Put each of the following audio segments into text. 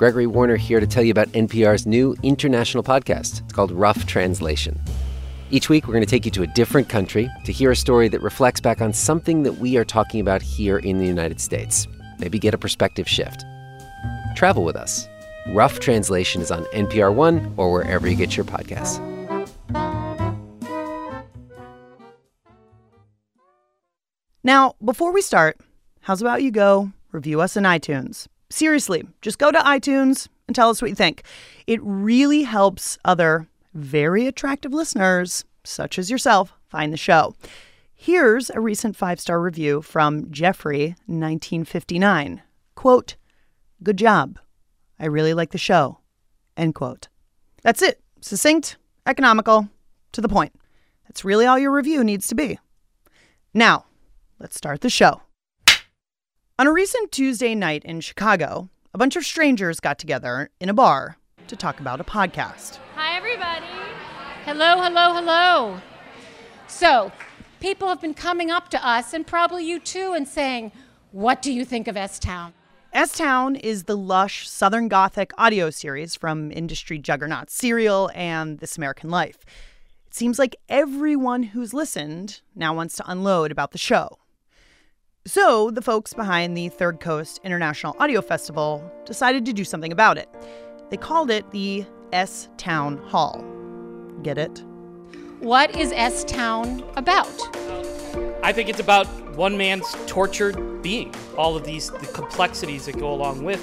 Gregory Warner here to tell you about NPR's new international podcast. It's called Rough Translation. Each week, we're going to take you to a different country to hear a story that reflects back on something that we are talking about here in the United States. Maybe get a perspective shift. Travel with us. Rough Translation is on NPR One or wherever you get your podcasts. Now, before we start, how's about you go review us in iTunes? Seriously, just go to iTunes and tell us what you think. It really helps other very attractive listeners, such as yourself, find the show. Here's a recent five star review from Jeffrey, 1959. Quote, Good job. I really like the show. End quote. That's it. Succinct, economical, to the point. That's really all your review needs to be. Now, let's start the show. On a recent Tuesday night in Chicago, a bunch of strangers got together in a bar to talk about a podcast. Hi, everybody. Hello, hello, hello. So, people have been coming up to us, and probably you too, and saying, What do you think of S Town? S Town is the lush Southern Gothic audio series from industry juggernauts Serial and This American Life. It seems like everyone who's listened now wants to unload about the show. So, the folks behind the Third Coast International Audio Festival decided to do something about it. They called it the S Town Hall. Get it? What is S Town about? I think it's about one man's tortured being, all of these the complexities that go along with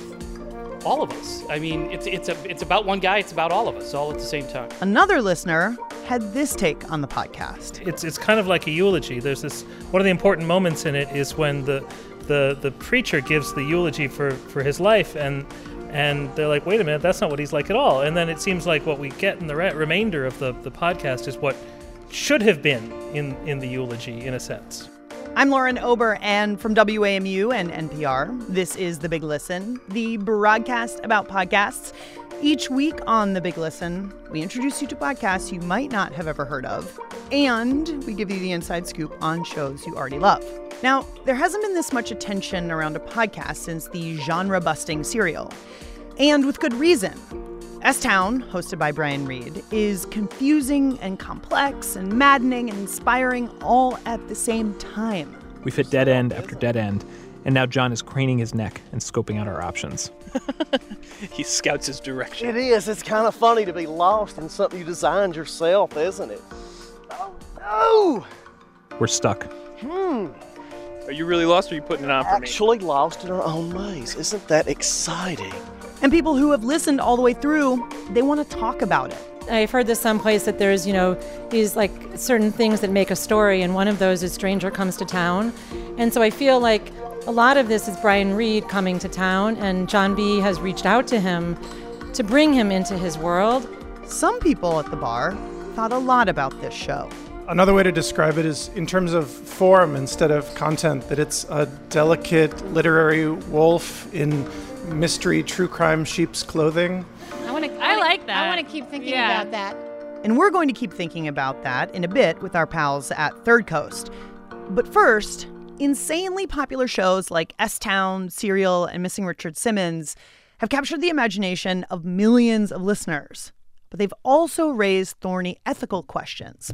all of us. I mean, it's it's a it's about one guy, it's about all of us, all at the same time. Another listener had this take on the podcast. It's it's kind of like a eulogy. There's this one of the important moments in it is when the the the preacher gives the eulogy for for his life and and they're like, wait a minute, that's not what he's like at all. And then it seems like what we get in the re- remainder of the, the podcast is what should have been in, in the eulogy, in a sense. I'm Lauren Ober, and from WAMU and NPR, this is The Big Listen, the broadcast about podcasts. Each week on The Big Listen, we introduce you to podcasts you might not have ever heard of, and we give you the inside scoop on shows you already love. Now, there hasn't been this much attention around a podcast since the genre busting serial, and with good reason. S Town, hosted by Brian Reed, is confusing and complex and maddening and inspiring all at the same time. We've hit dead end after dead end, and now John is craning his neck and scoping out our options. he scouts his direction. It is. It's kind of funny to be lost in something you designed yourself, isn't it? Oh, no! We're stuck. Hmm. Are you really lost or are you putting it on for me? Actually lost in our own maze. Isn't that exciting? And people who have listened all the way through, they want to talk about it. I've heard this someplace that there's, you know, these like certain things that make a story, and one of those is Stranger Comes to Town. And so I feel like a lot of this is Brian Reed coming to town, and John B. has reached out to him to bring him into his world. Some people at the bar thought a lot about this show. Another way to describe it is in terms of form instead of content, that it's a delicate literary wolf in mystery true crime sheep's clothing. I want to. I like that. I want to keep thinking Yeah. about that. And we're going to keep thinking about that in a bit with our pals at Third Coast. But first, insanely popular shows like S Town, Serial, and Missing Richard Simmons have captured the imagination of millions of listeners. But they've also raised thorny ethical questions.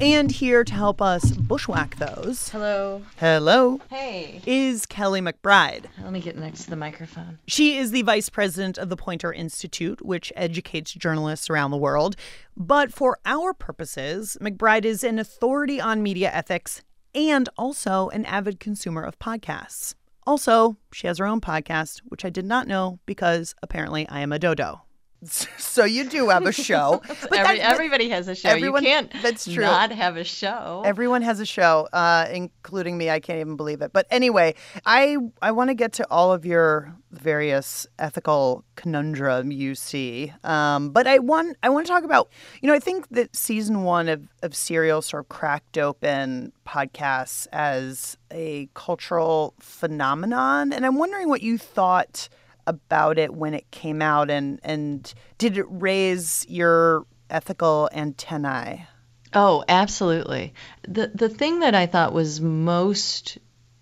And here to help us bushwhack those, Hello. hello, Hey. is Kelly McBride. Let me get next to the microphone. She is the vice president of the Poynter Institute, which educates journalists around the world. But for our purposes, McBride is an authority on media ethics and also an avid consumer of podcasts. Also, she has her own podcast, which I did not know because apparently I am a dodo. So you do have a show. But Every, that- everybody has a show. everyone- you can't that's true. not have a show. Everyone has a show, uh, including me. I can't even believe it. But anyway, I I want to get to all of your various ethical conundrum you see. Um, but I want I want to talk about you know I think that season one of of Serial sort of cracked open podcasts as a cultural phenomenon, and I'm wondering what you thought about it when it came out, and and did it raise your ethical antennae? Oh, absolutely. The the thing that I thought was most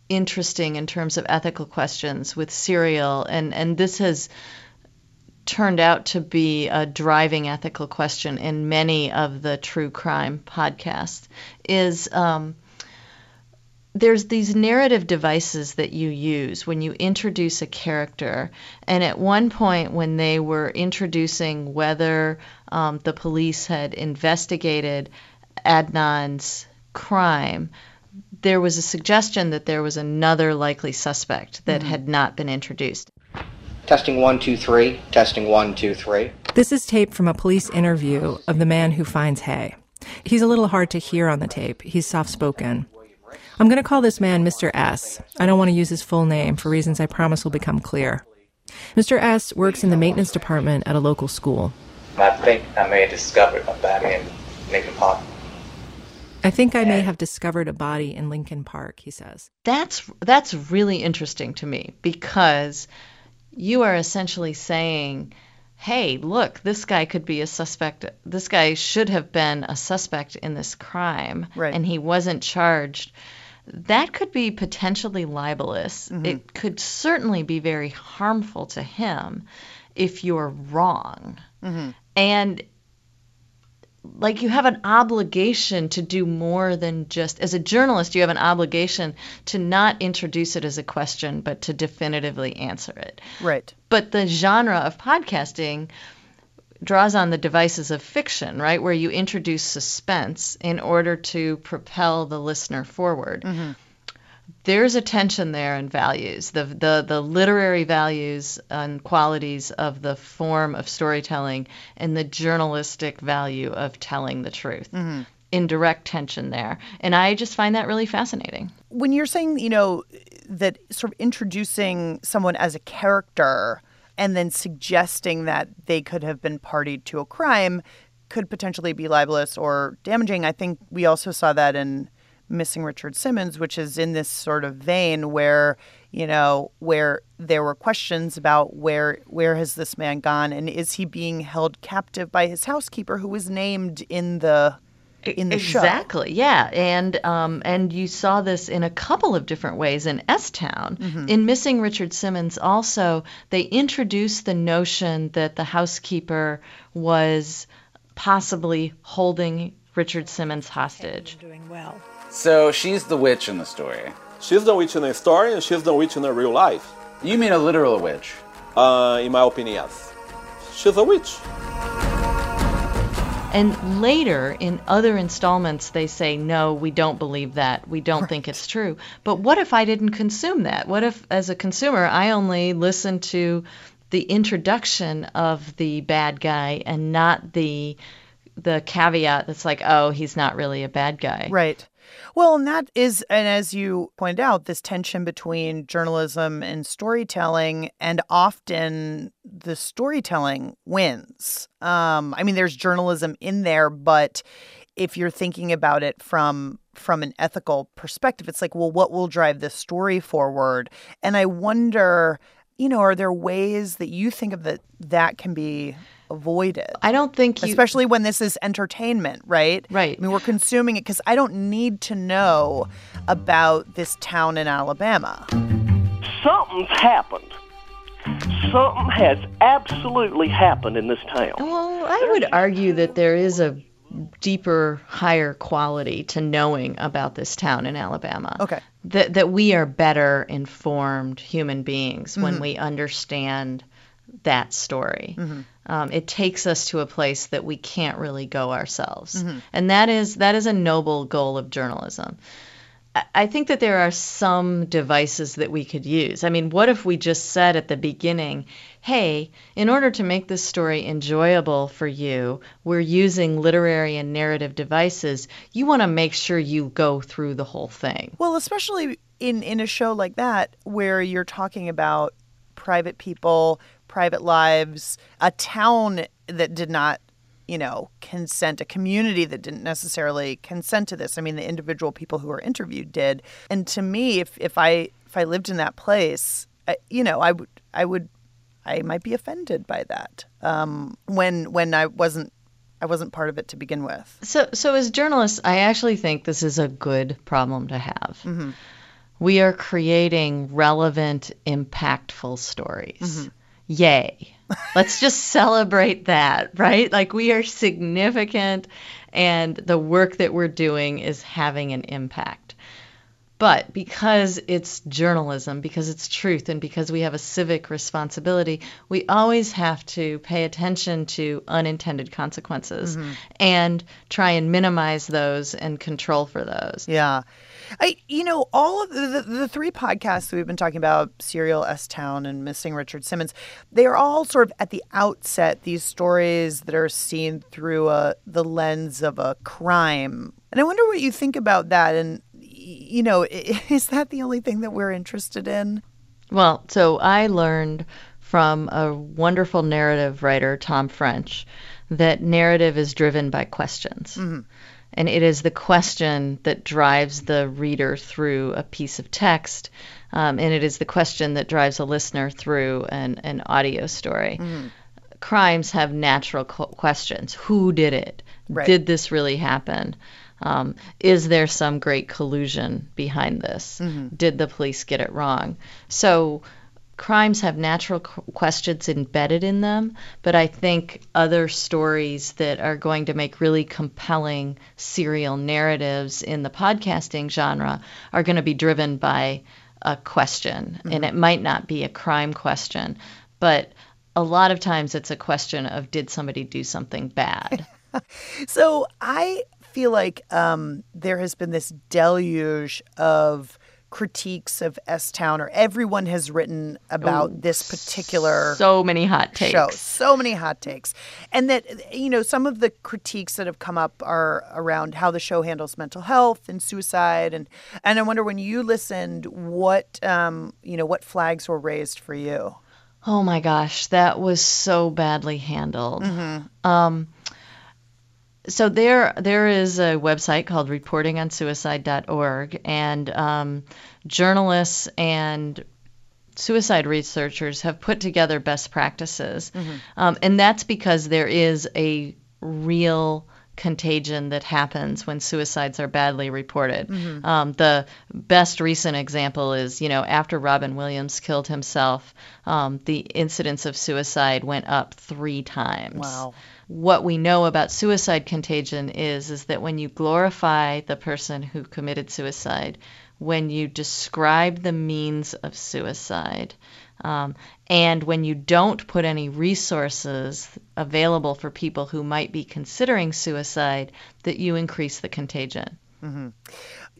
interesting in terms of ethical questions with serial and and this has turned out to be a driving ethical question in many of the true crime podcasts is um, there's these narrative devices that you use when you introduce a character. And at one point, when they were introducing whether um, the police had investigated Adnan's crime, there was a suggestion that there was another likely suspect that Mhm. had not been introduced. Testing one, two, three. Testing one, two, three. This is tape from a police interview of the man who finds Hae. He's a little hard to hear on the tape. He's soft spoken. I'm going to call this man Mr. S. I don't want to use his full name for reasons I promise will become clear. Mr. S works in the maintenance department at a local school. I think I may have discovered a body in Lincoln Park. I think I may have discovered a body in Lincoln Park, he says. That's that's really interesting to me because you are essentially saying, "Hey, look, this guy could be a suspect. This guy should have been a suspect in this crime, Right. and he wasn't charged." That could be potentially libelous. It could certainly be very harmful to him if you're wrong. Mm-hmm. And like you have an obligation to do more than just as a journalist you have an obligation to not introduce it as a question but to definitively answer it Right. but the genre of podcasting draws on the devices of fiction right where you introduce suspense in order to propel the listener forward. Mm-hmm. there's a tension there in values. The, the the literary values and qualities of the form of storytelling and the journalistic value of telling the truth. Mhm. in direct tension there. And i just find that really fascinating. When you're saying, you know, that sort of introducing someone as a character and then suggesting that they could have been party to a crime could potentially be libelous or damaging, I think we also saw that in Missing Richard Simmons, which is in this sort of vein where, you know, where there were questions about where where has this man gone and is he being held captive by his housekeeper who was named in the in the show. exactly yeah and um, and you saw this in a couple of different ways in s town Mhm. in missing richard simmons also they introduced the notion that the housekeeper was possibly holding richard simmons hostage doing well So she's the witch in the story. She's the witch in the story, and she's the witch in the real life. You mean a literal witch? Uh, in my opinion, yes. She's a witch. And later, in other installments, they say, no, we don't believe that. We don't think it's true. But what if I didn't consume that? What if, as a consumer, I only listened to the introduction of the bad guy and not the the caveat that's like, oh, he's not really a bad guy. Right. Well, and that is, and as you pointed out, this tension between journalism and storytelling, and often the storytelling wins. Um, I mean, there's journalism in there, but if you're thinking about it from from an ethical perspective, it's like, well, what will drive this story forward? And I wonder, you know, are there ways that you think of that that can be avoided? I don't think you, especially when this is entertainment, right? Right. I mean, we're consuming it because I don't need to know about this town in Alabama. Something's happened. Something has absolutely happened in this town. Well, I would argue that there is a deeper, higher quality to knowing about this town in Alabama. Okay. That that we are better informed human beings when Mhm. we understand that story. Mhm. Um, it takes us to a place that we can't really go ourselves, Mhm. and that is that is a noble goal of journalism. I- I think that there are some devices that we could use. I mean, what if we just said at the beginning, hey, in order to make this story enjoyable for you, we're using literary and narrative devices. You want to make sure you go through the whole thing. Well, especially in in a show like that where you're talking about private people, private lives, a town that did not, you know, consent, a community that didn't necessarily consent to this. I mean, the individual people who were interviewed did. And to me, if if I if I lived in that place, I, you know, I would I would I might be offended by that. Um, when when I wasn't I wasn't part of it to begin with. So, so as journalists, I actually think this is a good problem to have. Mhm. We are creating relevant, impactful stories. Mhm. Yay. Let's just celebrate that, right? Like we are significant and the work that we're doing is having an impact. But because it's journalism, because it's truth, and because we have a civic responsibility, we always have to pay attention to unintended consequences Mhm. and try and minimize those and control for those. Yeah. I, you know, all of the, the, the three podcasts that we've been talking about, Serial, S Town, and Missing Richard Simmons, they are all sort of at the outset these stories that are seen through a, the lens of a crime. And I wonder what you think about that. And, you know, is that the only thing that we're interested in? Well, so I learned from a wonderful narrative writer, Tom French, that narrative is driven by questions. Mhm. And it is the question that drives the reader through a piece of text. Um, and it is the question that drives a listener through an, an audio story. Crimes have natural questions. Who did it? Right. Did this really happen? Um, is there some great collusion behind this? Mhm. Did the police get it wrong? So crimes have natural qu- questions embedded in them, but I think other stories that are going to make really compelling serial narratives in the podcasting genre are going to be driven by a question. And Mhm. it might not be a crime question, but a lot of times it's a question of did somebody do something bad? So I feel like um, there has been this deluge of critiques of S Town, or everyone has written about Oh, this particular so many hot show. takes. So many hot takes, and that you know some of the critiques that have come up are around how the show handles mental health and suicide, and and I wonder when you listened, what um, you know what flags were raised for you. Oh my gosh, that was so badly handled. Um, so there, there is a website called reportingonsuicide.org, and um, journalists and suicide researchers have put together best practices, Mhm. um, and that's because there is a real contagion that happens when suicides are badly reported. Mhm. Um, the best recent example is, you know, after Robin Williams killed himself, um, the incidence of suicide went up three times. Wow. What we know about suicide contagion is is that when you glorify the person who committed suicide, when you describe the means of suicide, um, and when you don't put any resources available for people who might be considering suicide, that you increase the contagion. hmm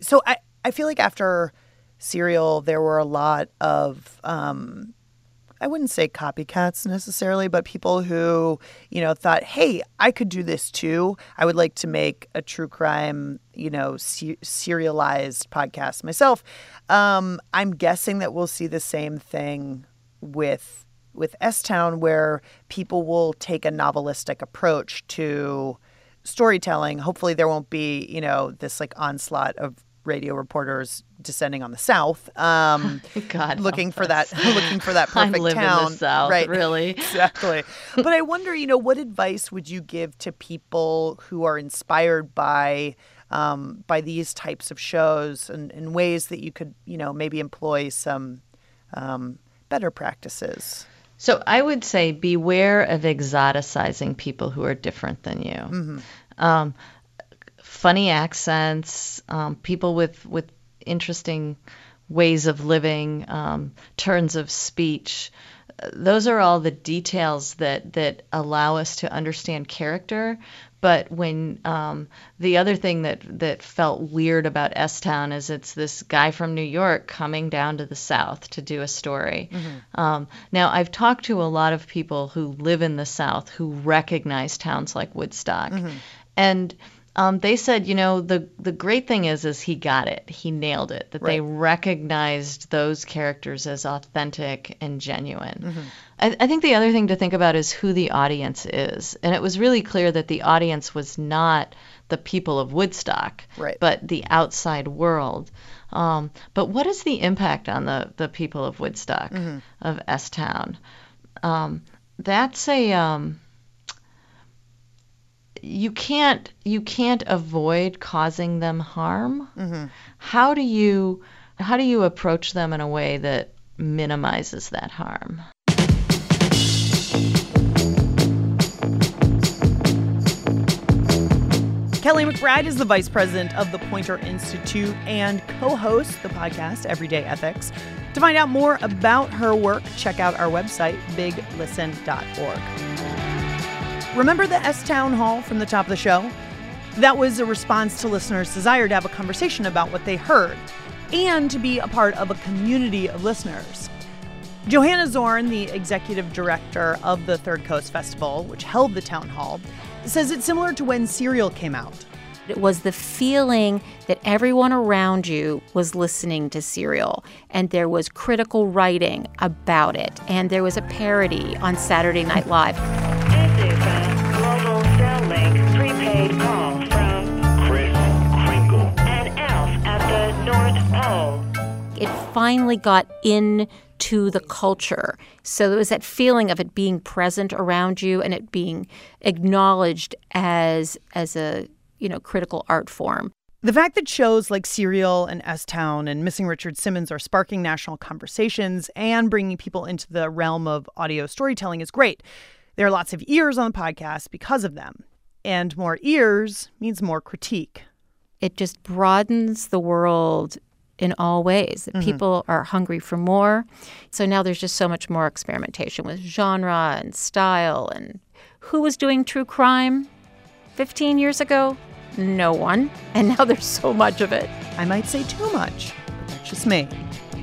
So I, I feel like after Serial, there were a lot of, um, I wouldn't say copycats necessarily, but people who, you know, thought, hey, I could do this too. I would like to make a true crime, you know, se- serialized podcast myself. Um, I'm guessing that we'll see the same thing with with S Town, where people will take a novelistic approach to storytelling. Hopefully, there won't be, you know, this like onslaught of radio reporters descending on the South, um, God looking for that, looking for that perfect live in the town. South, right? really. exactly. but I wonder, you know, what advice would you give to people who are inspired by um, by these types of shows and, and ways that you could, you know, maybe employ some um, better practices? So I would say beware of exoticizing people who are different than you. Mhm. Um, funny accents, um, people with with interesting ways of living, um, turns of speech. Those are all the details that that allow us to understand character. But when um, the other thing that that felt weird about S Town is it's this guy from New York coming down to the South to do a story. Um, now, I've talked to a lot of people who live in the South who recognize towns like Woodstock, and um, they said, you know, the the great thing is, is he got it, he nailed it, that they recognized those characters as authentic and genuine. I, I think the other thing to think about is who the audience is, and it was really clear that the audience was not the people of Woodstock, Right. but the outside world. Um, but what is the impact on the, the people of Woodstock, Mhm. of S Town? Um, that's a um, you can't you can't avoid causing them harm. Mm-hmm. How do you how do you approach them in a way that minimizes that harm? Kelly McBride is the vice president of the Poynter Institute and co hosts the podcast Everyday Ethics. To find out more about her work, check out our website, biglisten.org. Remember the S Town Hall from the top of the show? That was a response to listeners' desire to have a conversation about what they heard and to be a part of a community of listeners. Johanna Zorn, the executive director of the Third Coast Festival, which held the town hall, says it's similar to when Serial came out. It was the feeling that everyone around you was listening to Serial, and there was critical writing about it, and there was a parody on Saturday Night Live. Prepaid call from Chris Kringle, an elf at the North Pole. It finally got into the culture. So there was that feeling of it being present around you and it being acknowledged as as a you know critical art form. The fact that shows like Serial and S Town and Missing Richard Simmons are sparking national conversations and bringing people into the realm of audio storytelling is great. There are lots of ears on the podcast because of them. And more ears means more critique. It just broadens the world in all ways. Mhm. People are hungry for more. So now there's just so much more experimentation with genre and style. And who was doing true crime 15 years ago? No one. And now there's so much of it. I might say too much, but that's just me.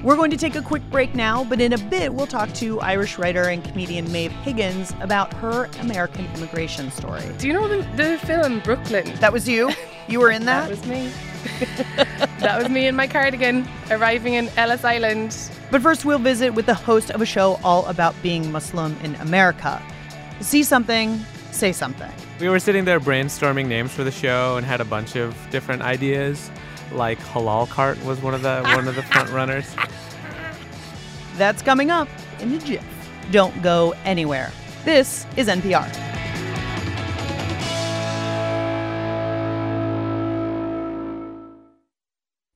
We're going to take a quick break now, but in a bit, we'll talk to Irish writer and comedian Maeve Higgins about her American immigration story. Do you know the, the film Brooklyn? That was you? You were in that? that was me. that was me in my cardigan arriving in Ellis Island. But first, we'll visit with the host of a show all about being Muslim in America. See something, say something. We were sitting there brainstorming names for the show and had a bunch of different ideas. Like Halal Cart was one of the one of the front runners. That's coming up in a jiff. Don't go anywhere. This is NPR.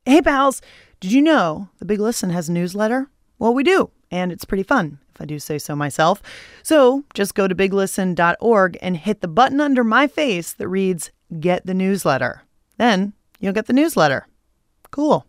Hey, pals, did you know the Big Listen has a newsletter? Well, we do, and it's pretty fun, if I do say so myself. So just go to biglisten.org and hit the button under my face that reads Get the Newsletter. Then you'll get the newsletter. Cool.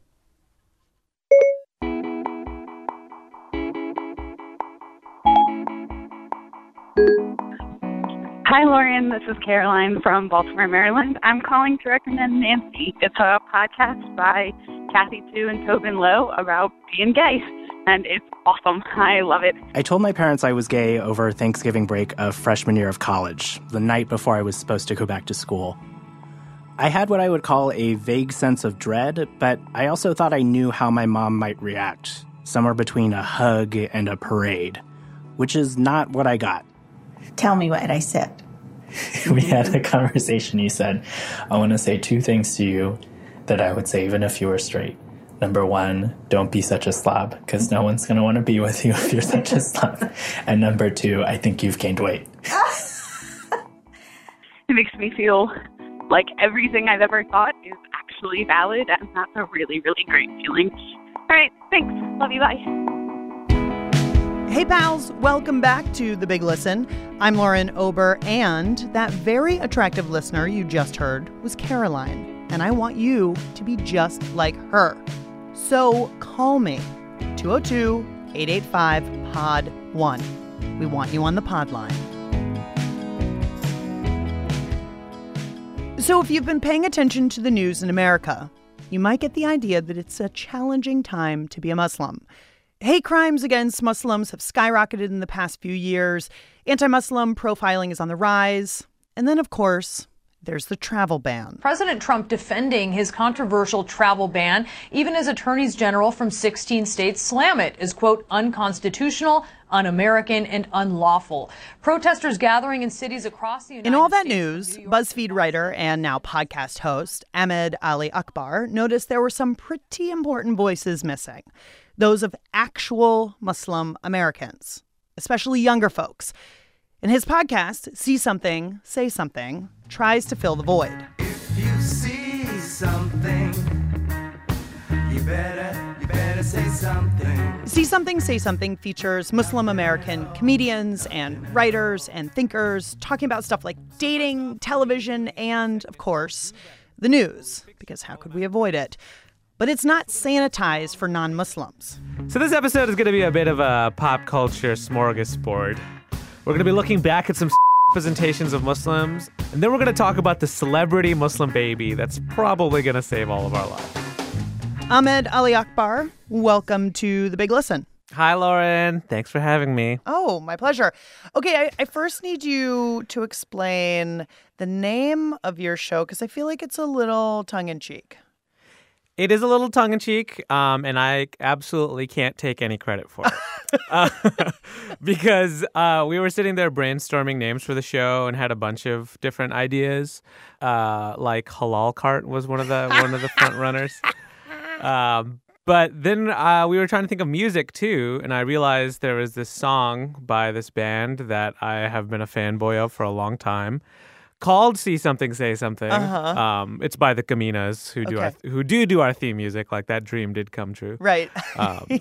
Hi, Lauren. This is Caroline from Baltimore, Maryland. I'm calling to recommend Nancy. It's a podcast by Kathy Tu and Tobin Low about being gay, and it's awesome. I love it. I told my parents I was gay over Thanksgiving break of freshman year of college, the night before I was supposed to go back to school. I had what I would call a vague sense of dread, but I also thought I knew how my mom might react, somewhere between a hug and a parade, which is not what I got. Tell me what I said. we had a conversation. You said, I want to say two things to you that I would say even if you were straight. Number one, don't be such a slob because no one's going to want to be with you if you're such a slob. And number two, I think you've gained weight. It makes me feel like everything I've ever thought is actually valid, and that's a really, really great feeling. All right, thanks. Love you. Bye. Hey, pals, welcome back to The Big Listen. I'm Lauren Ober, and that very attractive listener you just heard was Caroline, and I want you to be just like her. So call me 202 885 POD 1. We want you on the pod line. So, if you've been paying attention to the news in America, you might get the idea that it's a challenging time to be a Muslim. Hate crimes against Muslims have skyrocketed in the past few years. Anti Muslim profiling is on the rise. And then, of course, there's the travel ban. President Trump defending his controversial travel ban, even as attorneys general from 16 states slam it as, quote, unconstitutional, un American, and unlawful. Protesters gathering in cities across the United States. In all that news, BuzzFeed writer and now podcast host Ahmed Ali Akbar noticed there were some pretty important voices missing those of actual Muslim Americans, especially younger folks. And his podcast, See Something, Say Something, tries to fill the void. you see something, you better, you better say something. See Something, Say Something features Muslim American comedians and writers and thinkers talking about stuff like dating, television, and, of course, the news, because how could we avoid it? But it's not sanitized for non Muslims. So this episode is going to be a bit of a pop culture smorgasbord. We're going to be looking back at some representations of Muslims, and then we're going to talk about the celebrity Muslim baby that's probably going to save all of our lives. Ahmed Ali Akbar, welcome to The Big Listen. Hi, Lauren. Thanks for having me. Oh, my pleasure. Okay, I, I first need you to explain the name of your show because I feel like it's a little tongue in cheek. It is a little tongue in cheek, um, and I absolutely can't take any credit for it. uh, because uh, we were sitting there brainstorming names for the show and had a bunch of different ideas. Uh, like Halal Cart was one of the one of the front runners. Um, but then uh, we were trying to think of music too, and I realized there was this song by this band that I have been a fanboy of for a long time, called "See Something, Say Something." Uh-huh. Um, it's by the Kominas who do our, who do do our theme music. Like that dream did come true. Right. Um,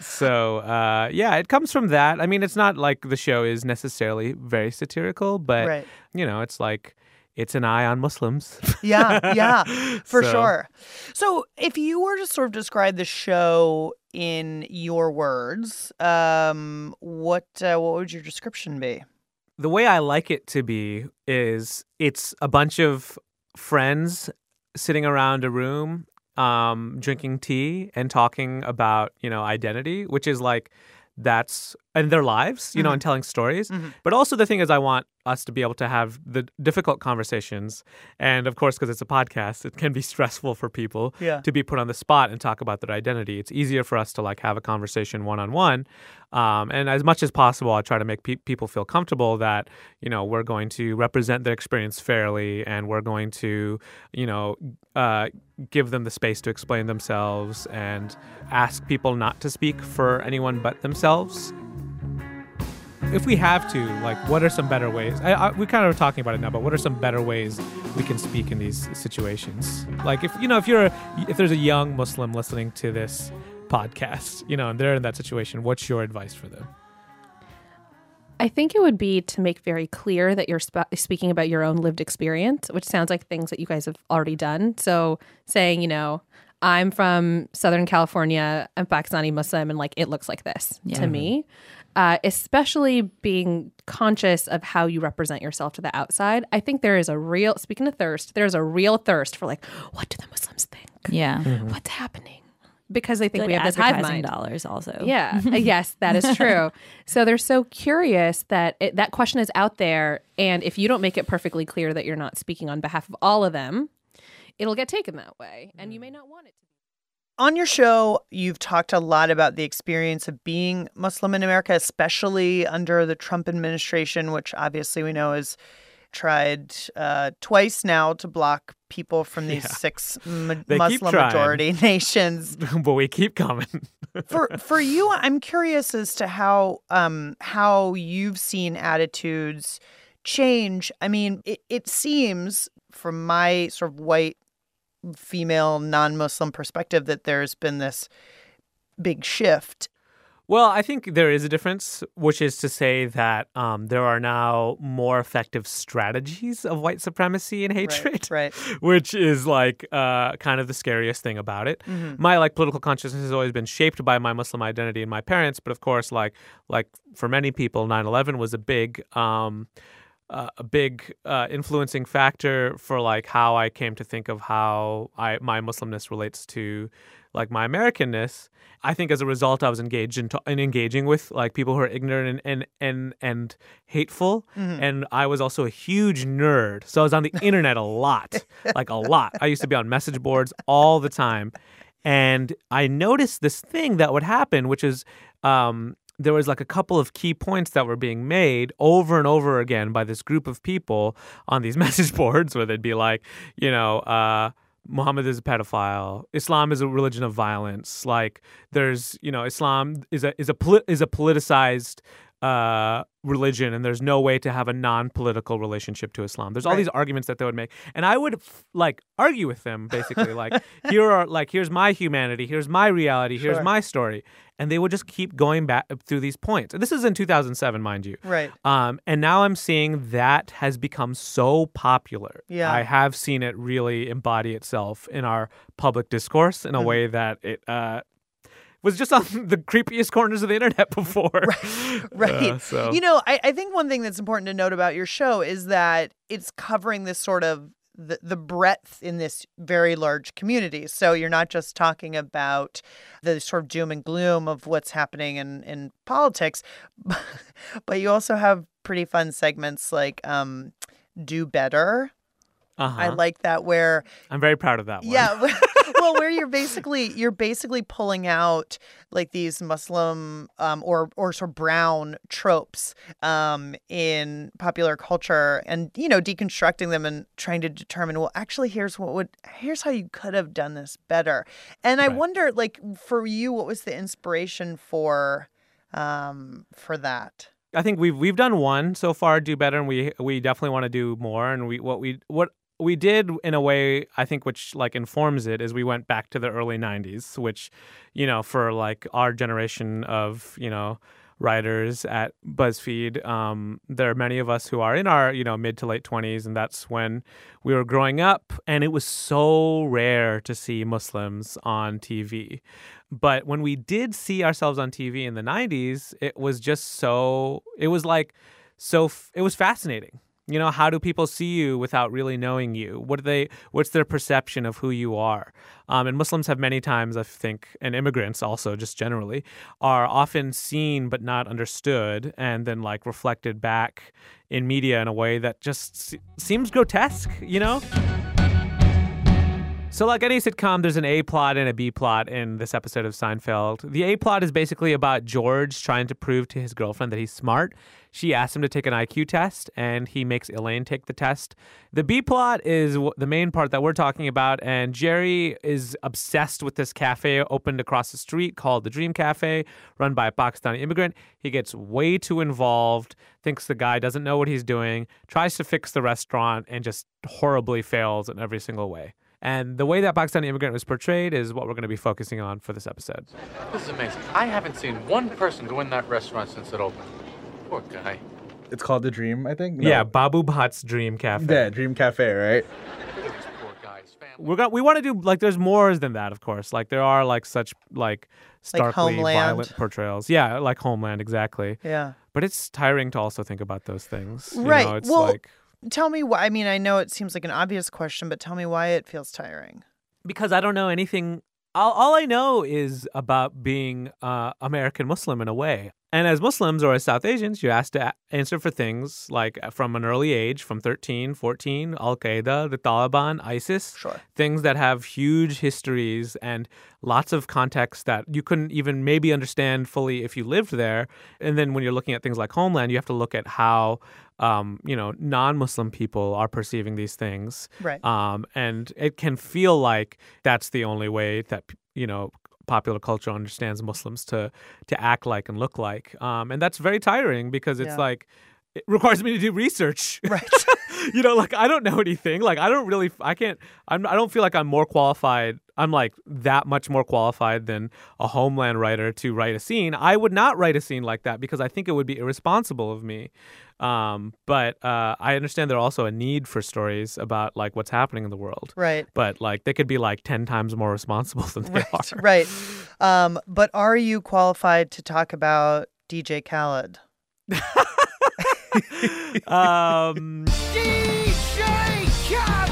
so uh, yeah, it comes from that. I mean, it's not like the show is necessarily very satirical, but Right. you know, it's like it's an eye on Muslims. yeah, yeah, for So- sure. So, if you were to sort of describe the show in your words, um, what uh, what would your description be? The way I like it to be is it's a bunch of friends sitting around a room, um, drinking tea and talking about, you know, identity, which is like that's and their lives, you know, Mhm. and telling stories. Mhm. But also the thing is I want us to be able to have the difficult conversations. And of course, because it's a podcast, it can be stressful for people Yeah. to be put on the spot and talk about their identity. It's easier for us to like have a conversation one on one. Um, and as much as possible, I try to make pe- people feel comfortable that, you know, we're going to represent their experience fairly and we're going to, you know, uh, give them the space to explain themselves and ask people not to speak for anyone but themselves. If we have to, like, what are some better ways? I, I, we kind of are talking about it now, but what are some better ways we can speak in these situations? Like, if you know, if you're, a, if there's a young Muslim listening to this podcast, you know, and they're in that situation, what's your advice for them? I think it would be to make very clear that you're sp- speaking about your own lived experience, which sounds like things that you guys have already done. So saying, you know, I'm from Southern California, I'm Pakistani Muslim, and like it looks like this Yeah. to me. Uh, especially being conscious of how you represent yourself to the outside. I think there is a real, speaking of thirst, there's a real thirst for like, what do the Muslims think? Yeah. Mm-hmm. What's happening? Because they think Like we have this hive mind. dollars also. Yeah. Uh, yes, that is true. so they're so curious that it, that question is out there, and if you don't make it perfectly clear that you're not speaking on behalf of all of them, it'll get taken that way, and you may not want it. On your show, you've talked a lot about the experience of being Muslim in America, especially under the Trump administration, which obviously we know has tried uh, twice now to block people from these Yeah. six keep Muslim majority nations. but we keep coming. for for you, I'm curious as to how um how you've seen attitudes change. I mean, it, it seems from my sort of white female non-Muslim perspective that there's been this big shift. Well, I think there is a difference, which is to say that um, there are now more effective strategies of white supremacy and hatred, right. which is like uh, kind of the scariest thing about it. Mhm. My like political consciousness has always been shaped by my Muslim identity and my parents, but of course, like like for many people, 9/11 was a big. Um, uh, a big uh, influencing factor for like how I came to think of how I my Muslimness relates to like my Americanness. I think as a result, I was engaged in, in engaging with like people who are ignorant and and and, and hateful, Mhm. and I was also a huge nerd, so I was on the internet a lot, like a lot. I used to be on message boards all the time, and I noticed this thing that would happen, which is. Um, there was like a couple of key points that were being made over and over again by this group of people on these message boards where they'd be like, you know, uh, Muhammad is a pedophile. Islam is a religion of violence. Like there's, you know, Islam is a is a is a politicized uh, religion, and there's no way to have a non-political relationship to Islam. There's all Right. these arguments that they would make, and I would like argue with them basically, like here are like here's my humanity, here's my reality, here's Sure. my story, and they would just keep going back through these points. And this is in 2007, mind you. Right. Um, and now I'm seeing that has become so popular. Yeah. I have seen it really embody itself in our public discourse in a Mhm. way that it uh, was just on the creepiest corners of the internet before. Right. Uh, so You know, I, I think one thing that's important to note about your show is that it's covering this sort of the, the breadth in this very large community. So you're not just talking about the sort of doom and gloom of what's happening in, in politics, but you also have pretty fun segments like um, Do Better. uh-huh. I like that where I'm very proud of that one. yeah, well, where you're basically you're basically pulling out like these Muslim um, or or sort of brown tropes um, in popular culture, and you know deconstructing them and trying to determine well, actually, here's what would here's how you could have done this better. And I wonder, like for you, what was the inspiration for um, for that? I think we've we've done one so far, do better, and we we definitely want to do more. And we what we what we did in a way I think which like informs it is we went back to the early '90s, which you know for like our generation of you know writers at BuzzFeed, um, there are many of us who are in our you know mid to late 20s, and that's when we were growing up, and it was so rare to see Muslims on TV. But when we did see ourselves on TV in the 90s, it was just so, it was like, so, f- it was fascinating. You know, how do people see you without really knowing you? What do they, what's their perception of who you are? Um, and Muslims have many times, I think, and immigrants also, just generally, are often seen but not understood and then like reflected back in media in a way that just se- seems grotesque, you know? So, like any sitcom, there's an A plot and a B plot in this episode of Seinfeld. The A plot is basically about George trying to prove to his girlfriend that he's smart. She asks him to take an IQ test, and he makes Elaine take the test. The B plot is the main part that we're talking about, and Jerry is obsessed with this cafe opened across the street called the Dream Cafe, run by a Pakistani immigrant. He gets way too involved, thinks the guy doesn't know what he's doing, tries to fix the restaurant, and just horribly fails in every single way. And the way that Pakistani immigrant was portrayed is what we're going to be focusing on for this episode. This is amazing. I haven't seen one person go in that restaurant since it opened. Poor guy. It's called the Dream, I think. Yeah, Babu Bhatt's Dream Cafe. Yeah, Dream Cafe, right? We're got, we want to do like there's more than that, of course. Like there are like such like starkly Homeland. violent portrayals. Yeah, like Homeland, exactly. Yeah. But it's tiring to also think about those things. You right. know, it's well, like tell me why. I mean, I know it seems like an obvious question, but tell me why it feels tiring. because I don't know anything. All, all I know is about being uh, American Muslim in a way. And as Muslims or as South Asians, you're asked to a- answer for things like uh, from an early age, from 13, 14, Al Qaeda, the Taliban, ISIS. Sure. Things that have huge histories and lots of context that you couldn't even maybe understand fully if you lived there. And then when you're looking at things like Homeland, you have to look at how. Um, you know, non-Muslim people are perceiving these things, Right. um, and it can feel like that's the only way that you know popular culture understands Muslims to to act like and look like, um, and that's very tiring because it's Yeah. like it requires me to do research. Right. you know, like I don't know anything. Like I don't really, I can't. I'm. I don't feel like I'm more qualified. I'm like that much more qualified than a Homeland writer to write a scene. I would not write a scene like that because I think it would be irresponsible of me. Um, but uh, I understand there's also a need for stories about like what's happening in the world. Right. But like they could be like ten times more responsible than they are. right. Um, but are you qualified to talk about DJ Khaled? um, DJ Khaled!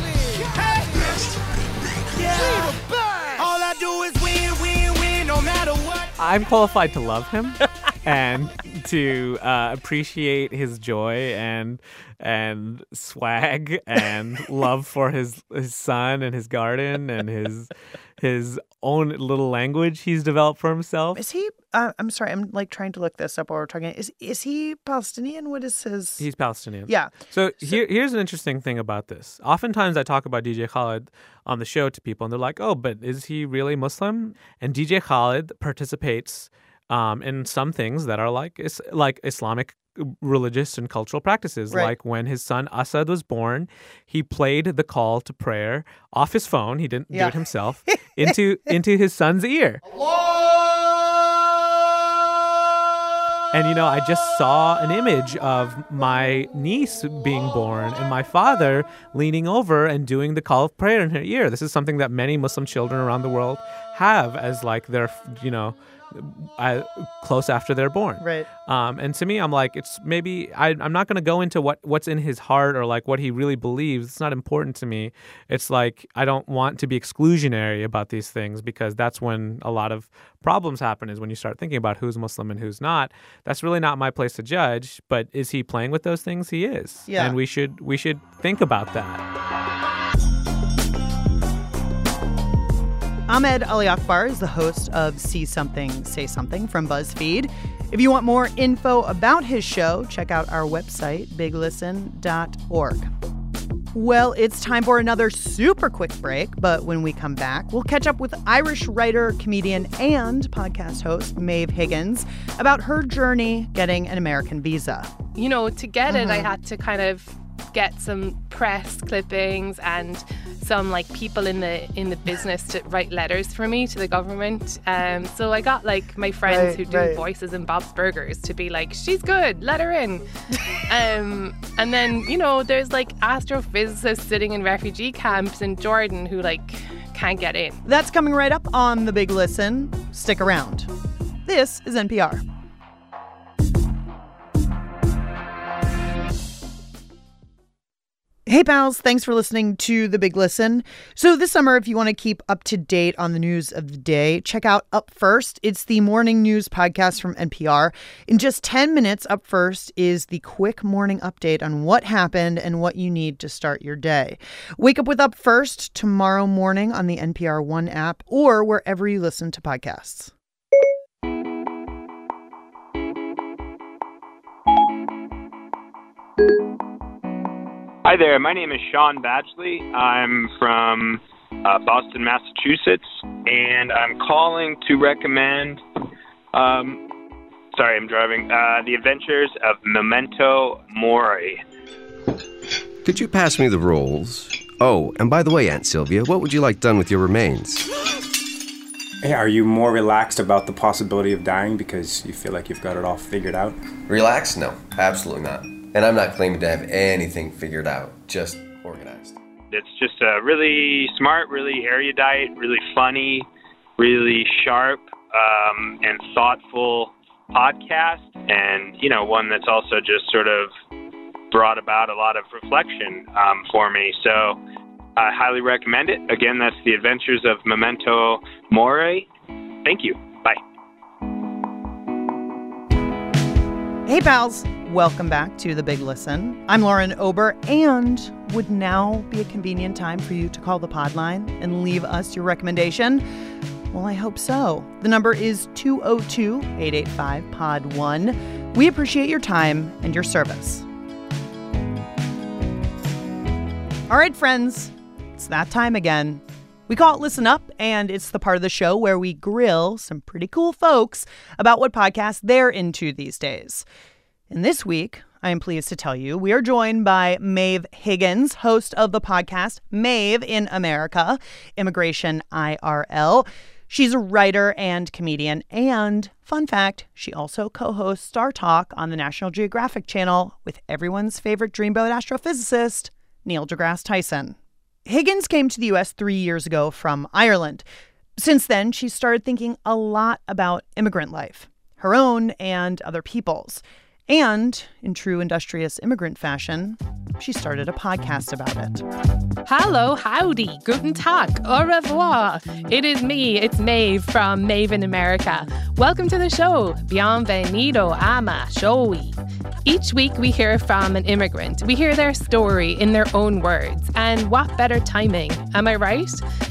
All I do is win, win, win, no matter what. I'm qualified to love him and to uh, appreciate his joy and and swag and love for his his son and his garden and his his own little language he's developed for himself. Is he? Uh, I'm sorry. I'm like trying to look this up while we're talking. Is is he Palestinian? What is his? He's Palestinian. Yeah. So, here, here's an interesting thing about this. Oftentimes, I talk about DJ Khaled on the show to people, and they're like, "Oh, but is he really Muslim?" And DJ Khaled participates um, in some things that are like is, like Islamic religious and cultural practices. Right. Like when his son Asad was born, he played the call to prayer off his phone. He didn't do it himself into into his son's ear. And you know, I just saw an image of my niece being born and my father leaning over and doing the call of prayer in her ear. This is something that many Muslim children around the world have as like their, you know, uh, close after they're born. Right. Um, and to me, I'm like, it's maybe I, I'm not going to go into what what's in his heart or like what he really believes. It's not important to me. It's like I don't want to be exclusionary about these things because that's when a lot of problems happen. Is when you start thinking about who's Muslim and who's not. That's really not my place to judge. But is he playing with those things? He is. Yeah. And we should we should think about that. Ahmed Ali Akbar is the host of See Something, Say Something from BuzzFeed. If you want more info about his show, check out our website, biglisten.org. Well, it's time for another super quick break, but when we come back, we'll catch up with Irish writer, comedian, and podcast host Maeve Higgins about her journey getting an American visa. you know, to get it, I Mhm. had to kind of get some press clippings and some like people in the in the business to write letters for me to the government. Um, so I got like my friends Right, who do right. voices in Bob's Burgers to be like, she's good, let her in. um, and then you know, there's like astrophysicists sitting in refugee camps in Jordan who like can't get in. That's coming right up on The Big Listen. Stick around. This is NPR. Hey, pals, thanks for listening to The Big Listen. So, this summer, if you want to keep up to date on the news of the day, check out Up First. It's the morning news podcast from NPR. In just 10 minutes, Up First is the quick morning update on what happened and what you need to start your day. Wake up with Up First tomorrow morning on the NPR One app or wherever you listen to podcasts. Hi there, my name is Sean Badgley. I'm from uh, Boston, Massachusetts, and I'm calling to recommend. Um, sorry, I'm driving. Uh, the Adventures of Memento Mori. Could you pass me the rolls? Oh, and by the way, Aunt Sylvia, what would you like done with your remains? Hey, are you more relaxed about the possibility of dying because you feel like you've got it all figured out? Relax? No, absolutely not. And I'm not claiming to have anything figured out, just organized. It's just a really smart, really erudite, really funny, really sharp, um, and thoughtful podcast, and you know, one that's also just sort of brought about a lot of reflection um, for me. So I highly recommend it. Again, that's The Adventures of Memento Mori. Thank you. Bye. Hey, pals. Welcome back to The Big Listen. I'm Lauren Ober, and would now be a convenient time for you to call the pod line and leave us your recommendation? Well, I hope so. The number is 202 885 Pod 1. We appreciate your time and your service. All right, friends, it's that time again. We call it Listen Up, and it's the part of the show where we grill some pretty cool folks about what podcasts they're into these days. And this week, I am pleased to tell you we are joined by Maeve Higgins, host of the podcast Maeve in America, Immigration IRL. She's a writer and comedian, and fun fact, she also co hosts Star Talk on the National Geographic Channel with everyone's favorite dreamboat astrophysicist, Neil deGrasse Tyson. Higgins came to the U.S. three years ago from Ireland. Since then, she started thinking a lot about immigrant life, her own and other people's. And in true industrious immigrant fashion, she started a podcast about it. Hello, howdy, guten tag, au revoir. It is me, it's Maeve from Maeve in America. Welcome to the show. Bienvenido a ma showy. Each week we hear from an immigrant. We hear their story in their own words. And what better timing? Am I right?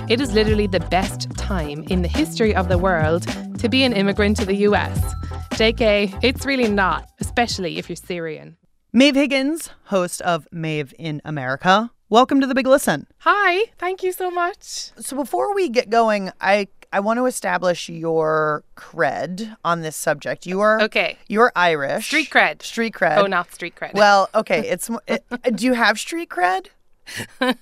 It is literally the best time in the history of the world to be an immigrant to the US. JK, it's really not, especially if you're Syrian. Maeve Higgins, host of Maeve in America. Welcome to the Big Listen. Hi, thank you so much. So before we get going, I I want to establish your cred on this subject. You are Okay. You're Irish. Street cred. Street cred. Oh, not street cred. Well, okay. It's it, do you have street cred?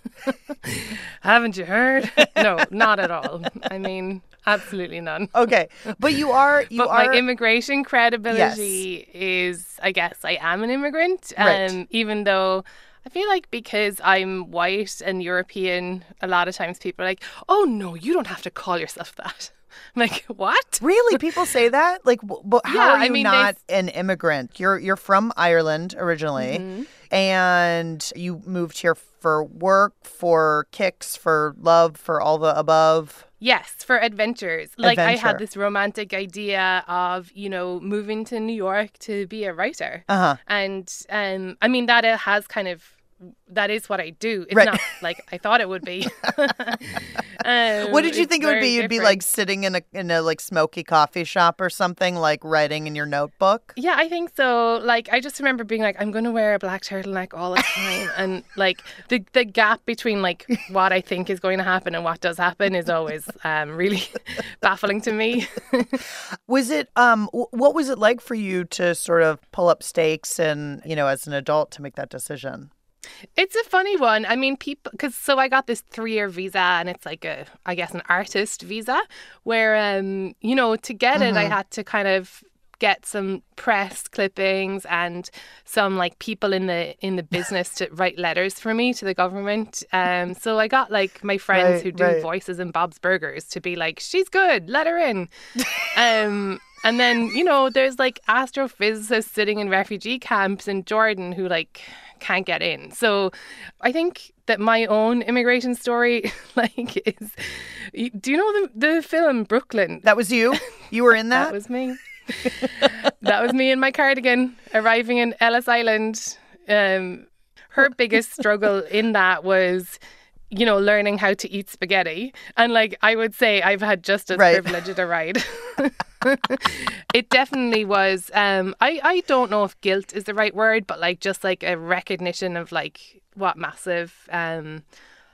Haven't you heard? no, not at all. I mean, absolutely none. Okay, but you are you but are my immigration credibility is, I guess, I am an immigrant. Right. Um, even though I feel like because I'm white and European, a lot of times people are like, "Oh no, you don't have to call yourself that." I'm like, what? Really? People say that? Like, but how Yeah, are I you mean, they- not an immigrant? You're you're from Ireland originally, Mhm. and you moved here for work, for kicks, for love, for all the above. Yes, for adventures. Like I had this romantic idea of, you know, moving to New York to be a writer. Uh-huh. And um I mean that it has kind of that is what I do. It's Right. not like I thought it would be. Um, what did you think it would be? You'd be like sitting in a in a like smoky coffee shop or something, like writing in your notebook. Yeah, I think so. Like, I just remember being like, I'm going to wear a black turtleneck all the time. and, like, the, the gap between, like, what I think is going to happen and what does happen is always um, really baffling to me. Was it um w- what was it like for you to sort of pull up stakes and, you know, as an adult to make that decision? It's a funny one. I mean, people, because so I got this three year visa and it's like a, I guess, an artist visa where, um, you know, to get it, I Mhm. had to kind of get some press clippings and some like people in the in the business to write letters for me to the government um so i got like my friends Right, who do right. voices in bob's burgers to be like she's good let her in um and then you know there's like astrophysicists sitting in refugee camps in jordan who like can't get in so i think that my own immigration story like is do you know the, the film brooklyn That was you? You were in that? that was me that was me in my cardigan arriving in Ellis Island. Um, her biggest struggle in that was, you know, learning how to eat spaghetti. And like I would say, I've had just as Right. privileged a ride. It definitely was. Um, I I don't know if guilt is the right word, but like just like a recognition of like what massive um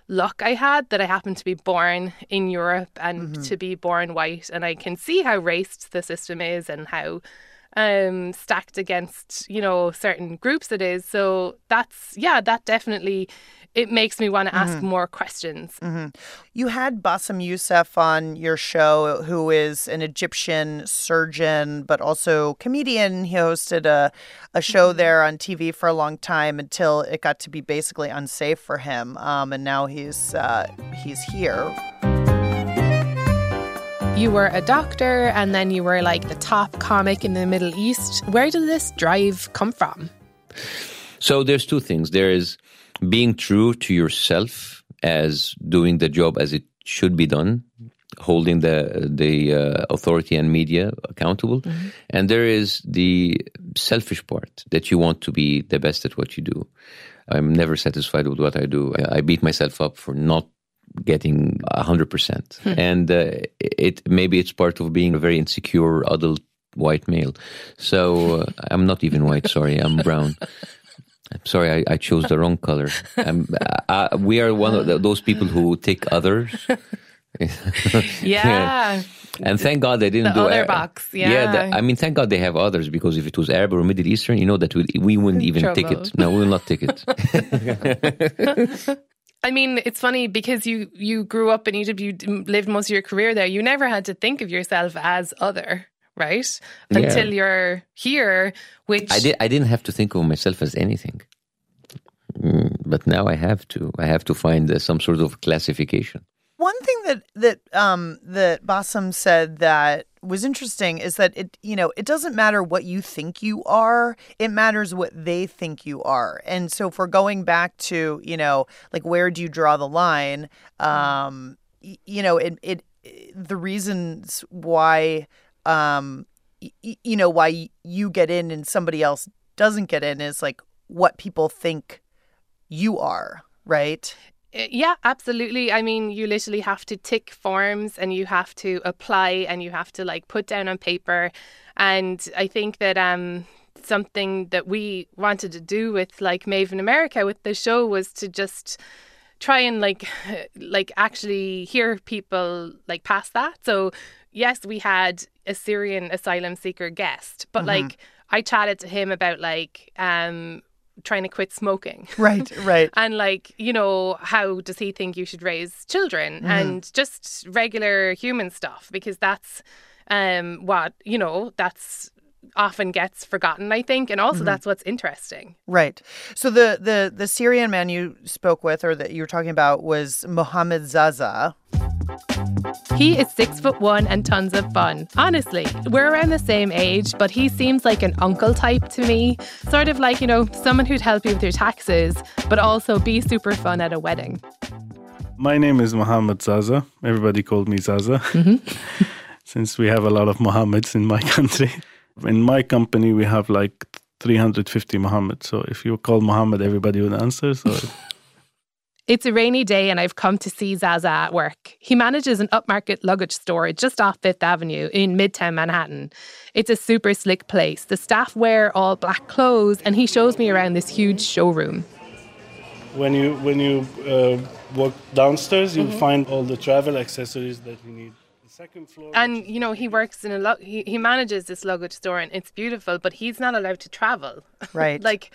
luck I had that I happened to be born in Europe and Mhm. to be born white, and I can see how raced the system is and how um stacked against you know certain groups it is. So that's yeah, that definitely it makes me want to ask Mhm. more questions. hmm You had Bassem Youssef on your show, who is an Egyptian surgeon, but also comedian. He hosted a, a show there on TV for a long time until it got to be basically unsafe for him. Um, and now he's uh, he's here. You were a doctor and then you were like the top comic in the Middle East. Where did this drive come from? So there's two things. There is being true to yourself as doing the job as it should be done, holding the the uh, authority and media accountable, and there is the selfish part that you want to be the best at what you do. I'm never satisfied with what I do. I, I beat myself up for not getting hundred percent, Hmm. and uh, it maybe it's part of being a very insecure adult white male. So uh, I'm not even white. Sorry, I'm brown. I'm sorry, I, I chose the wrong color. Um, uh, we are one of the, those people who take others. Yeah. And thank God they didn't The do other box, Yeah, yeah. the- I mean, thank God they have others because if it was Arab or Middle Eastern, you know that we, we wouldn't even take it. No, we will not take it. I mean, it's funny because you you grew up in Egypt, you lived most of your career there. You never had to think of yourself as other, right? Yeah. Until you're here, which I did. I didn't have to think of myself as anything, Mm, but now I have to. I have to find uh, some sort of classification. One thing that that um that Bassem said that was interesting is that it you know it doesn't matter what you think you are it matters what they think you are and so if we're going back to you know like where do you draw the line um y- you know it it the reasons why um y- you know why you get in and somebody else doesn't get in is like what people think you are right Uh, Yeah, absolutely. I mean, you literally have to tick forms and you have to apply and you have to like put down on paper. And I think that um something that we wanted to do with like Maeve in America with the show was to just try and like like actually hear people like past that. So yes, we had a Syrian asylum seeker guest, but Mhm. like I chatted to him about like um trying to quit smoking. Right, right. and like, you know, how does he think you should raise children Mhm. and just regular human stuff because that's um what, you know, that's often gets forgotten, I think, and also Mhm. that's what's interesting. Right. So the the the Syrian man you spoke with or that you were talking about was Mohammed Zaza. He is six foot one and tons of fun. Honestly, we're around the same age, but he seems like an uncle type to me. Sort of like, you know, someone who'd help you with your taxes, but also be super fun at a wedding. My name is Mohammed Zaza. Everybody called me Zaza. Since we have a lot of Mohammeds in my country. In my company, we have like 350 Mohammed. So if you call Mohammed, everybody would answer. So It's a rainy day and I've come to see Zaza at work. He manages an upmarket luggage store just off Fifth Avenue in Midtown Manhattan. It's a super slick place. The staff wear all black clothes and he shows me around this huge showroom. when you when you uh, walk downstairs, you'll Mhm. find all the travel accessories that you need. The second floor. And you know, he works in a lu- he, he manages this luggage store and it's beautiful, but he's not allowed to travel. Right. like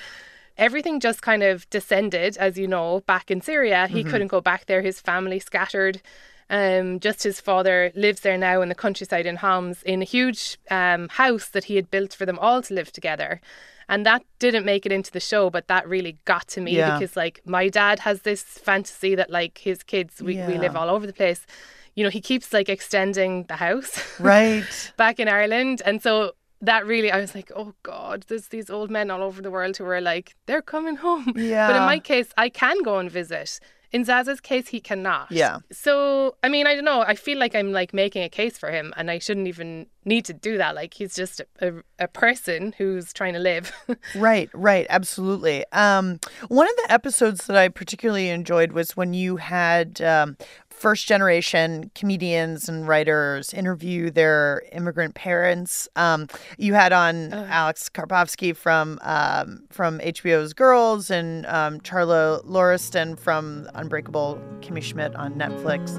everything just kind of descended, as you know, back in Syria. He Mhm. couldn't go back there. His family scattered. Um, just his father lives there now in the countryside in Homs in a huge um, house that he had built for them all to live together. And that didn't make it into the show, but that really got to me Yeah. because, like, my dad has this fantasy that, like, his kids, we, we live all over the place. You know, he keeps, like, extending the house. Right. back in Ireland. And so that really, I was like, oh God, there's these old men all over the world who are like, they're coming home. Yeah. But in my case, I can go and visit. In Zaza's case, he cannot. Yeah. So, I mean, I don't know. I feel like I'm like making a case for him and I shouldn't even need to do that. Like, he's just a, a, a person who's trying to live. Right, right, absolutely. Um, one of the episodes that I particularly enjoyed was when you had um, first generation comedians and writers interview their immigrant parents. Um, you had on Alex Karpovsky from um, from HBO's Girls and um, Charla Lauriston from Unbreakable Kimmy Schmidt on Netflix.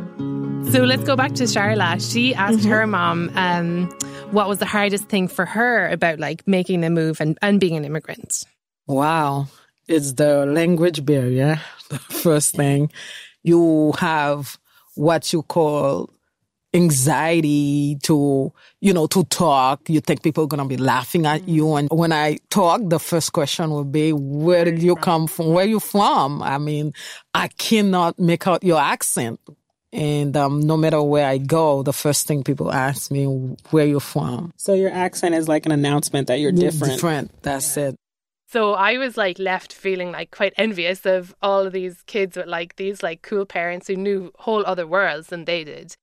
So let's go back to Charla. She asked her mom um, what was the hardest thing for her about like making the move and, and being an immigrant. Wow. It's the language barrier. The first thing you have what you call anxiety to, you know, to talk. You think people are going to be laughing at you. And when I talk, the first question will be, where did you come from? Where you from? I mean, I cannot make out your accent. And um, no matter where I go, the first thing people ask me, where you from? So your accent is like an announcement that you're different. Different. That's it. So I was like left feeling like quite envious of all of these kids with like these like cool parents who knew whole other worlds than they did.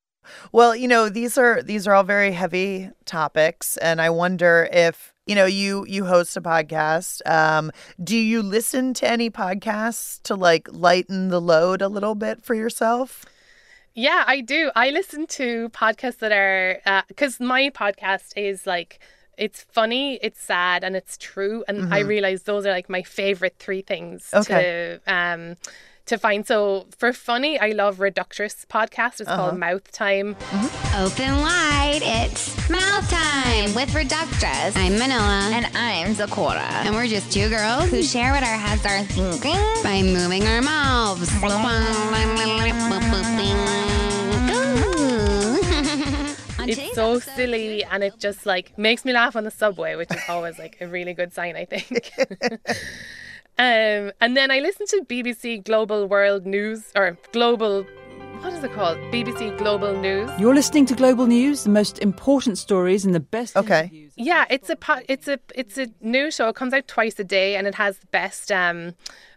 Well, you know, these are these are all very heavy topics, and I wonder if you know you you host a podcast. Um, do you listen to any podcasts to like lighten the load a little bit for yourself? Yeah, I do. I listen to podcasts that are because my podcast is like it's funny, it's sad, and it's true. And I Mhm. realize those are like my favorite three things Okay. to um to find. So for funny, I love Reductress podcast. It's Uh-huh. called Mouth Time. Open wide, it's mouth time with Reductress. I'm Manila. And I'm Zakora. And we're just two girls who share what our heads are thinking by moving our mouths. It's so silly and it just like makes me laugh on the subway, which is always like a really good sign, I think. um, and then I listen to BBC Global World News or Global, what is it called? BBC Global News. You're listening to Global News, the most important stories and the best. Okay. Yeah, it's a it's a it's a new show. It comes out twice a day, and it has the best um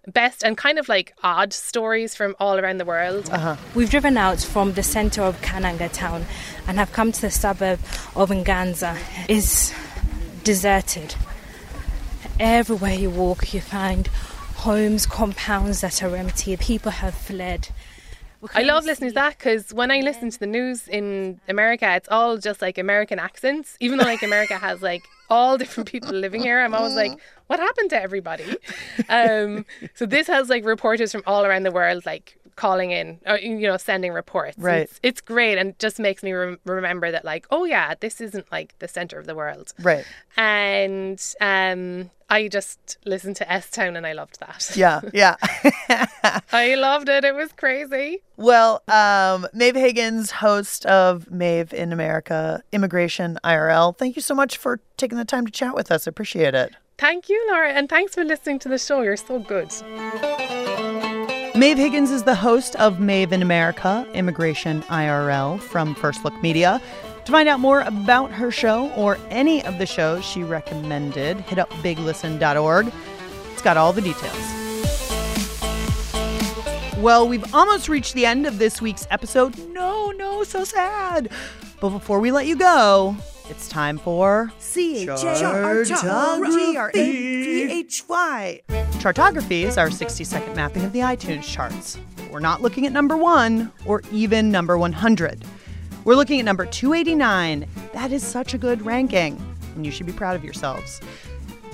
best and kind of like odd stories from all around the world. Uh-huh. We've driven out from the center of Kananga town and have come to the suburb of Nganza. It's deserted. Everywhere you walk, you find homes, compounds that are empty. People have fled. I love listening to that because when I listen to the news in America, it's all just like American accents. Even though like America has like all different people living here, I'm always like, what happened to everybody? Um, so this has like reporters from all around the world, like calling in, or, you know, sending reports. Right. It's, it's great and just makes me rem- remember that, like, oh yeah, this isn't like the center of the world. Right. And um, I just listened to S Town and I loved that. Yeah, yeah. I loved it. It was crazy. Well, um, Maeve Higgins, host of Maeve in America Immigration IRL, thank you so much for taking the time to chat with us. I appreciate it. Thank you, Laura, and thanks for listening to the show. You're so good. Maeve Higgins is the host of Maeve in America Immigration IRL from First Look Media. To find out more about her show or any of the shows she recommended, hit up biglisten.org. It's got all the details. Well, we've almost reached the end of this week's episode. No, no, so sad. But before we let you go, it's time for C-H-A-R-T-R-A-P-H-Y. Chartography is our 60 second mapping of the iTunes charts. We're not looking at number one or even number 100. We're looking at number 289. That is such a good ranking, and you should be proud of yourselves.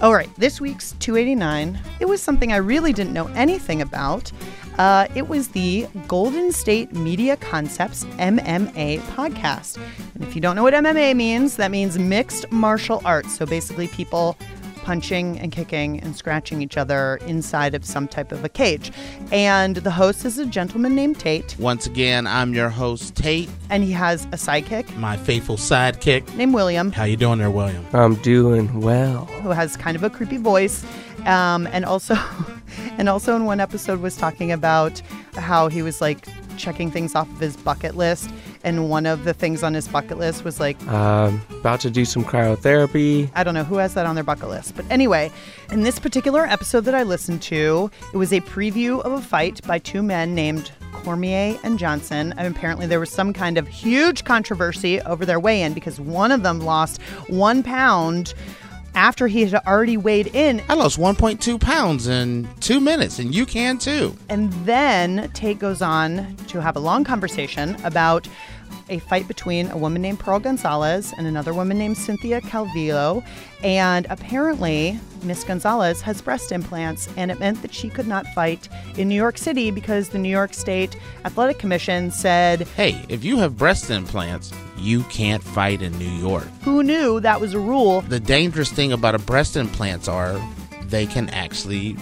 All right, this week's 289, it was something I really didn't know anything about. Uh, it was the Golden State Media Concepts MMA podcast. And if you don't know what MMA means, that means mixed martial arts. So basically, people punching and kicking and scratching each other inside of some type of a cage. And the host is a gentleman named Tate, Once again, I'm your host, Tate, and he has a sidekick my faithful sidekick. named William. How you doing there, William? I'm doing well. who has kind of a creepy voice, um, and also, and also in one episode was talking about how he was like checking things off of his bucket list, and one of the things on his bucket list was like Um, about to do some cryotherapy. I don't know who has that on their bucket list. But anyway, in this particular episode that I listened to, it was a preview of a fight by two men named Cormier and Johnson. And apparently, there was some kind of huge controversy over their weigh in because one of them lost one pound after he had already weighed in. I lost 1.2 pounds in two minutes, and you can too. And then Tate goes on to have a long conversation about a fight between a woman named Pearl Gonzalez and another woman named Cynthia Calvillo. And apparently, Miss Gonzalez has breast implants, and it meant that she could not fight in New York City because the New York State Athletic Commission said, Hey, if you have breast implants, you can't fight in New York. Who knew that was a rule? The dangerous thing about a breast implants are they can actually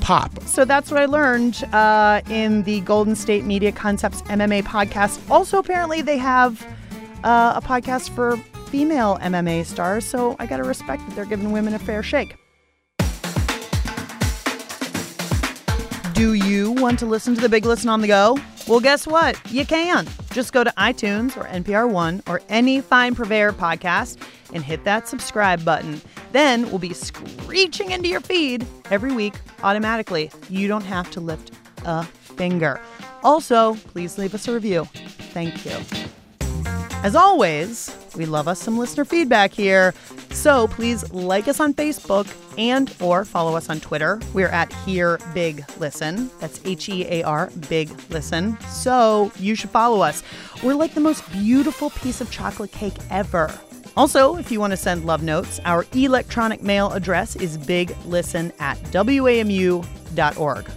pop. So that's what I learned uh, in the Golden State Media Concepts MMA podcast. Also, apparently, they have uh, a podcast for female MMA stars. So I got to respect that they're giving women a fair shake. Do you want to listen to the Big Listen on the go? Well, guess what? You can. Just go to iTunes or NPR One or any fine purveyor podcast and hit that subscribe button. Then we'll be screeching into your feed every week automatically. You don't have to lift a finger. Also, please leave us a review. Thank you. As always, we love us some listener feedback here. So please like us on Facebook and or follow us on Twitter. We're at Hear Big Listen. That's H-E-A-R Big Listen. So you should follow us. We're like the most beautiful piece of chocolate cake ever. Also, if you want to send love notes, our electronic mail address is biglisten at wamu.org.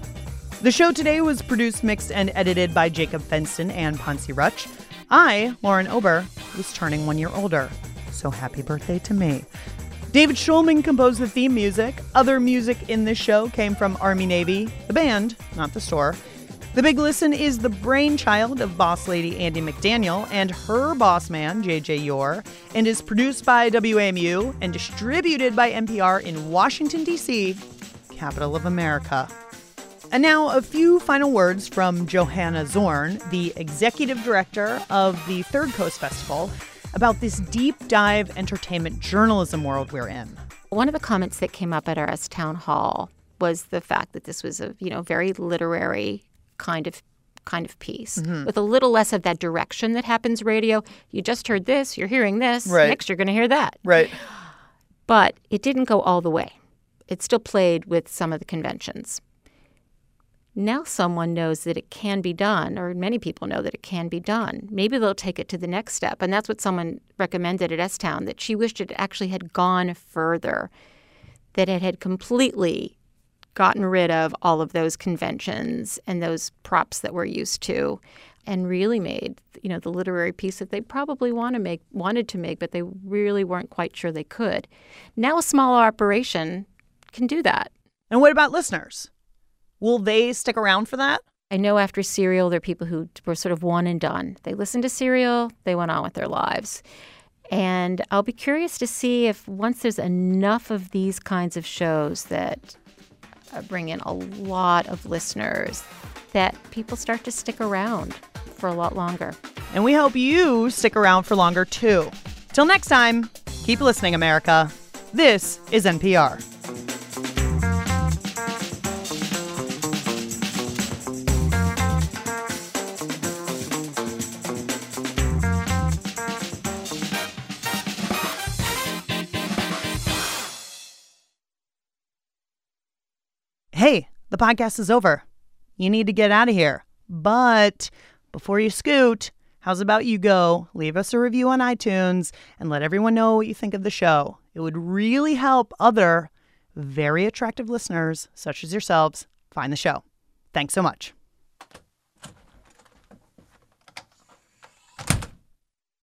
The show today was produced, mixed, and edited by Jacob Fenston and Ponce Rutch. I, Lauren Ober, was turning one year older, so happy birthday to me. David Schulman composed the theme music. Other music in this show came from Army Navy, the band, not the store. The Big Listen is the brainchild of boss lady Andi McDaniel and her boss man, JJ Yore, and is produced by WAMU and distributed by NPR in Washington, D.C., capital of America. And now, a few final words from Johanna Zorn, the executive director of the Third Coast Festival, about this deep dive entertainment journalism world we're in. One of the comments that came up at our S town hall was the fact that this was a you know very literary kind of kind of piece Mhm. with a little less of that direction that happens radio. You just heard this, you're hearing this, Right. next you're going to hear that. Right. But it didn't go all the way. It still played with some of the conventions. Now someone knows that it can be done, or many people know that it can be done. Maybe they'll take it to the next step. And that's what someone recommended at S Town that she wished it actually had gone further, that it had completely gotten rid of all of those conventions and those props that we're used to and really made you know the literary piece that they probably want to make wanted to make but they really weren't quite sure they could now a small operation can do that and what about listeners will they stick around for that i know after serial there are people who were sort of one and done they listened to serial they went on with their lives and i'll be curious to see if once there's enough of these kinds of shows that uh, bring in a lot of listeners that people start to stick around for a lot longer. And we hope you stick around for longer too. Till next time, keep listening, America. This is NPR. The podcast is over. You need to get out of here. But before you scoot, how's about you go leave us a review on iTunes and let everyone know what you think of the show? It would really help other very attractive listeners, such as yourselves, find the show. Thanks so much.